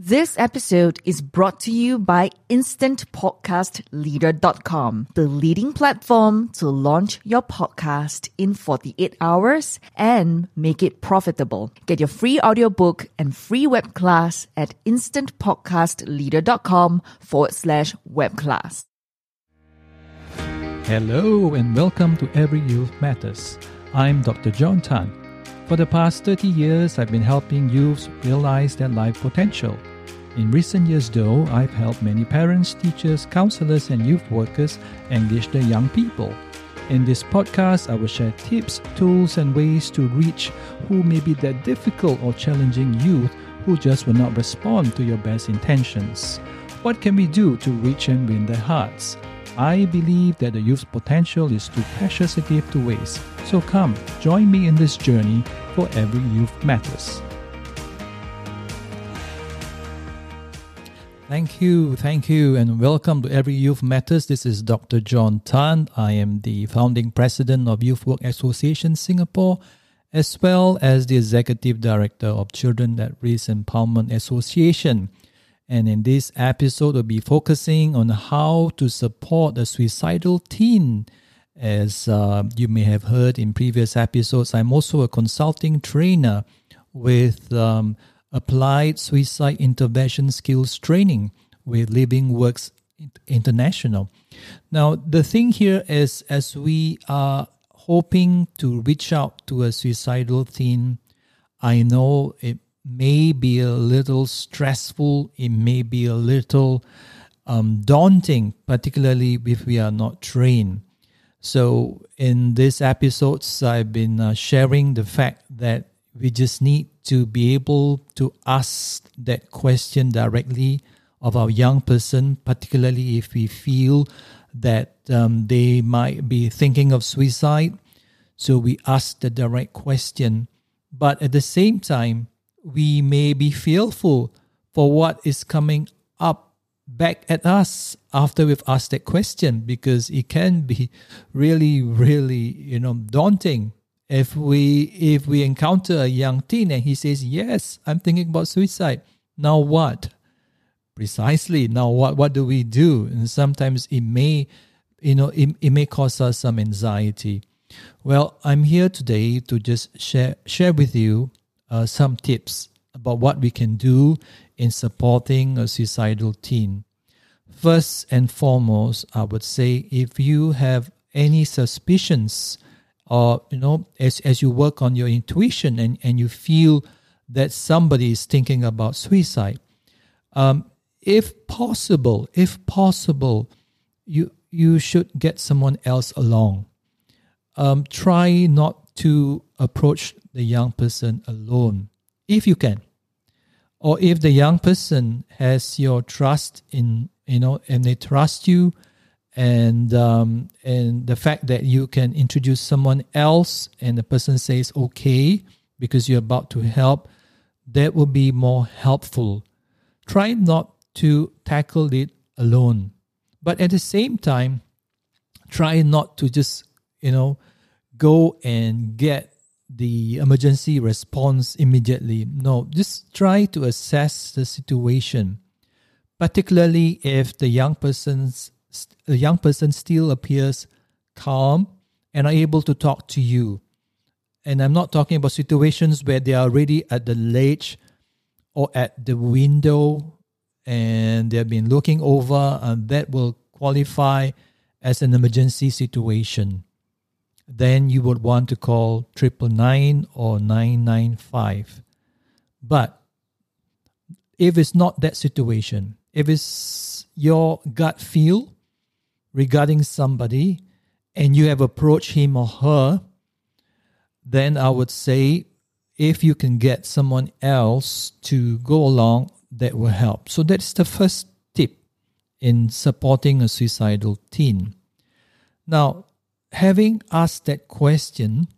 This episode is brought to you by InstantPodcastLeader.com, the leading platform to launch your podcast in 48 hours and make it profitable. Get your free audiobook and free web class at InstantPodcastLeader.com forward slash web class. Hello and welcome to Every Youth Matters. I'm Dr. John Tan. For the past 30 years, I've been helping youths realize their life potential. In recent years, though, I've helped many parents, teachers, counselors, and youth workers engage their young people. In this podcast, I will share tips, tools, and ways to reach who may be that difficult or challenging youth who just will not respond to your best intentions. What can we do to reach and win their hearts? I believe that the youth's potential is too precious a gift to waste. So come, join me in this journey for every youth matters. Thank you, thank you, and welcome to Every Youth Matters. This is Dr. John Tan. I am the founding president of Youth Work Association Singapore, as well as the executive director of Children at Risk Empowerment Association. And in this episode, we'll be focusing on how to support a suicidal teen. As uh, you may have heard in previous episodes, I'm also a consulting trainer with um, applied suicide intervention skills training with Living Works International. Now, the thing here is as we are hoping to reach out to a suicidal teen, I know it may be a little stressful, it may be a little um, daunting, particularly if we are not trained. So, in these episodes, I've been uh, sharing the fact that we just need to be able to ask that question directly of our young person, particularly if we feel that um, they might be thinking of suicide. So, we ask the direct question. But at the same time, we may be fearful for what is coming up back at us after we've asked that question because it can be really really you know daunting. If we if we encounter a young teen and he says yes i'm thinking about suicide. Now what? Precisely now what what do we do? And sometimes it may you know it, it may cause us some anxiety. Well i'm here today to just share share with you uh, some tips about what we can do in supporting a suicidal teen. First and foremost, I would say if you have any suspicions or you know as, as you work on your intuition and, and you feel that somebody is thinking about suicide, um, if possible, if possible, you you should get someone else along. Um, try not to approach the young person alone if you can. Or if the young person has your trust in you know and they trust you and um, and the fact that you can introduce someone else and the person says okay because you're about to help that will be more helpful. Try not to tackle it alone. But at the same time try not to just you know go and get the emergency response immediately. No, just try to assess the situation, particularly if the young person's the young person still appears calm and are able to talk to you. And I'm not talking about situations where they are already at the ledge or at the window and they've been looking over, and that will qualify as an emergency situation then you would want to call triple nine or nine nine five. But if it's not that situation, if it's your gut feel regarding somebody and you have approached him or her, then I would say if you can get someone else to go along, that will help. So that's the first tip in supporting a suicidal teen. Now, having asked that question,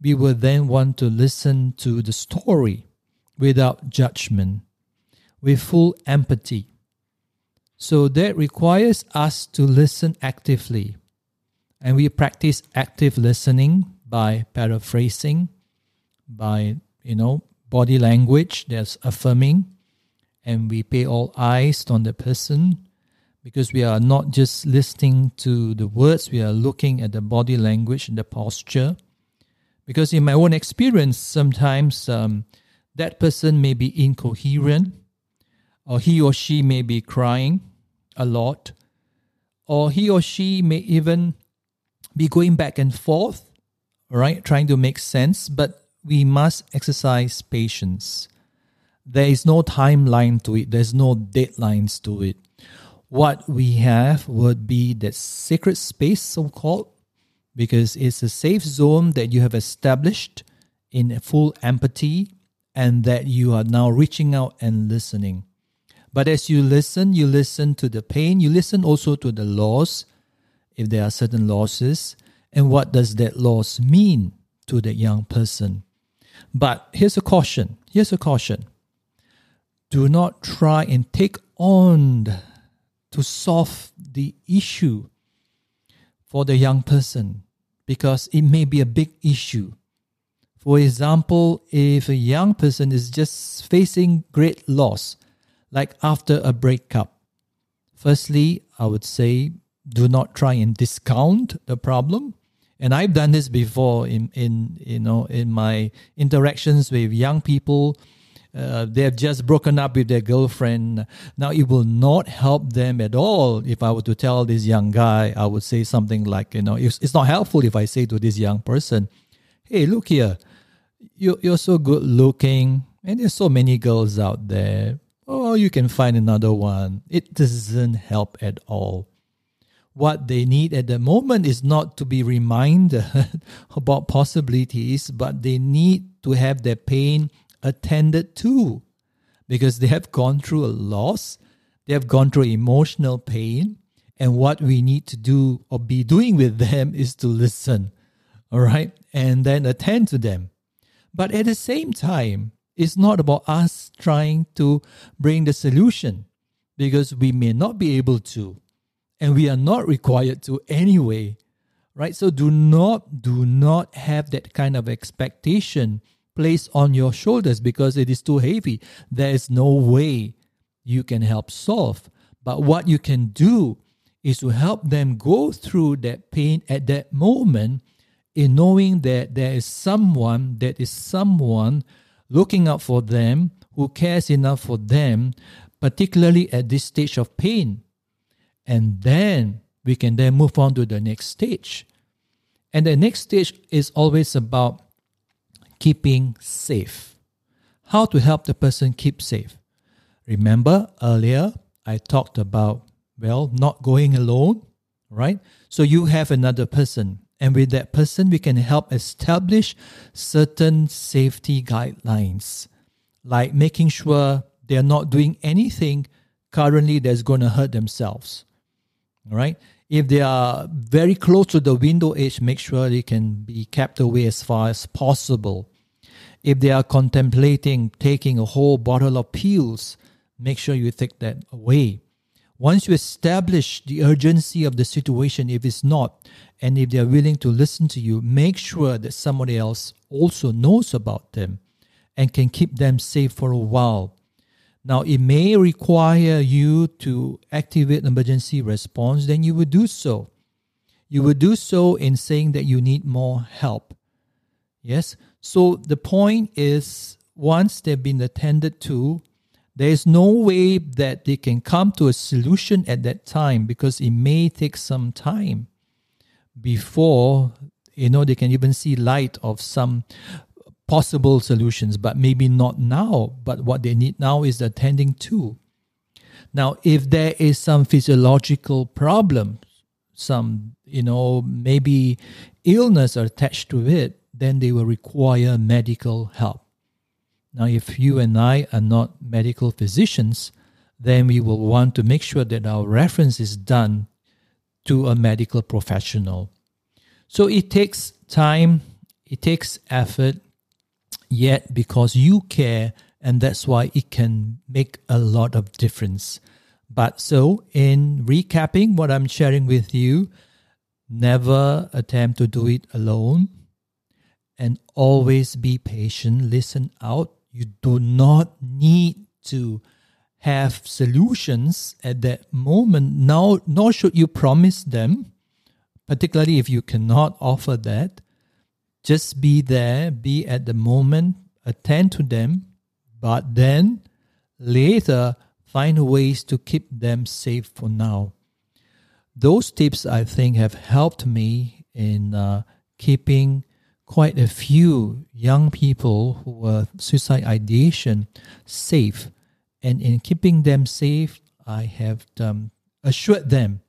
we will then want to listen to the story without judgment, with full empathy. So that requires us to listen actively. And we practice active listening by paraphrasing, by, you know, body language that's affirming, and we pay all eyes on the person because we are not just listening to the words, we are looking at the body language and the posture. Because in my own experience, sometimes um, that person may be incoherent, or he or she may be crying a lot, or he or she may even be going back and forth, right, trying to make sense, but we must exercise patience. There is no timeline to it, there's no deadlines to it. What we have would be that sacred space, so called, because it's a safe zone that you have established in full empathy and that you are now reaching out and listening. But as you listen, you listen to the pain, you listen also to the loss, if there are certain losses, and what does that loss mean to the young person. But here's a caution. Here's a caution. Do not try and take on to solve the issue for the young person because it may be a big issue. For example, if a young person is just facing great loss, like after a breakup, firstly, I would say do not try and discount the problem and I've done this before in in you know in my interactions with young people. Uh, they have just broken up with their girlfriend. Now it will not help them at all if I were to tell this young guy. I would say something like, you know, it's, it's not helpful if I say to this young person, "Hey, look here, you you're so good looking, and there's so many girls out there. Oh, you can find another one." It doesn't help at all what they need at the moment is not to be reminded about possibilities, but they need to have their pain attended to because they have gone through a loss, they have gone through emotional pain, and what we need to do or be doing with them is to listen, all right, and then attend to them. But at the same time, it's not about us trying to bring the solution because we may not be able to and we are not required to anyway right so do not do not have that kind of expectation placed on your shoulders because it is too heavy. There is no way you can help solve. But what you can do is to help them go through that pain at that moment in knowing that there is someone that is someone looking out for them who cares enough for them particularly at this stage of pain. And then we can then move on to the next stage. And the next stage is always about keeping safe. How to help the person keep safe. Remember earlier I talked about, well, not going alone, right? So you have another person. And with that person, we can help establish certain safety guidelines, like making sure they're not doing anything currently that's going to hurt themselves right? If they are very close to the window edge, make sure they can be kept away as far as possible. If they are contemplating taking a whole bottle of pills, make sure you take that away. Once you establish the urgency of the situation, if it's not, and if they are willing to listen to you, make sure that somebody else also knows about them and can keep them safe for a while now, it may require you to activate emergency response, then you would do so. You would do so in saying that you need more help. Yes? So the point is, once they've been attended to, there is no way that they can come to a solution at that time because it may take some time before you know they can even see light of some possible solutions, but maybe not now. But what they need now is attending to. Now, if there is some physiological problem, some, you know, maybe illness attached to it, then they will require medical help. Now, if you and I are not medical physicians, then we will want to make sure that our reference is done to a medical professional. So it takes time, it takes effort, yet because you care and that's why it can make a lot of difference. But so in recapping what i'm sharing with you never attempt to do it alone and always be patient. Listen out. You do not need to have solutions at that moment, now, nor should you promise them, particularly if you cannot offer that. Just be there, be at the moment, attend to them, but then later find ways to keep them safe for now. Those tips, I think, have helped me in uh, keeping quite a few young people who were suicide ideation safe. And in keeping them safe, I have um, assured them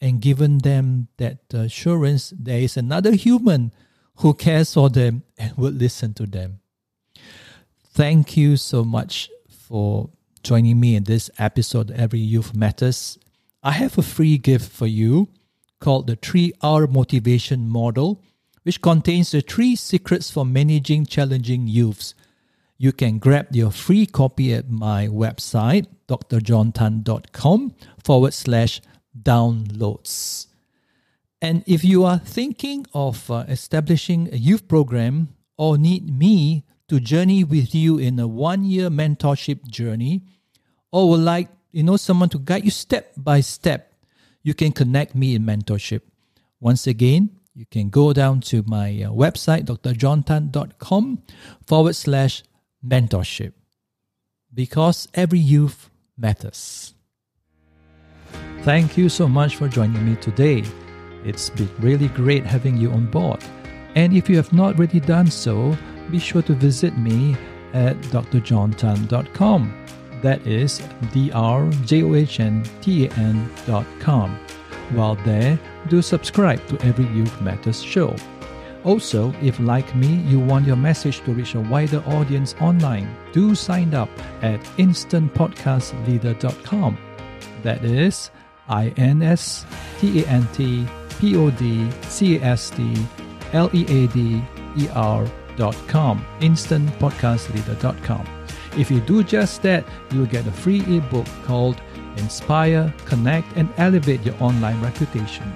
and given them that assurance there is another human who cares for them and will listen to them. Thank you so much for joining me in this episode Every Youth Matters. I have a free gift for you called the 3R Motivation Model, which contains the three secrets for managing challenging youths. You can grab your free copy at my website, drjohntan.com forward slash downloads. And if you are thinking of uh, establishing a youth program or need me to journey with you in a one year mentorship journey, or would like you know someone to guide you step by step, you can connect me in mentorship. Once again, you can go down to my uh, website, drjohntan.com forward slash mentorship. Because every youth matters. Thank you so much for joining me today. It's been really great having you on board. And if you have not already done so, be sure to visit me at drjohntan.com. That is drjohntan.com. While there, do subscribe to Every Youth Matters show. Also, if like me, you want your message to reach a wider audience online, do sign up at instantpodcastleader.com. That is I N S T A N T P O D C A S T L E A D E R.com. Instantpodcastleader.com. If you do just that, you'll get a free ebook called Inspire, Connect, and Elevate Your Online Reputation.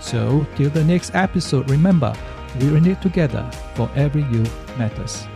So, till the next episode, remember, we're in it together for every you matters.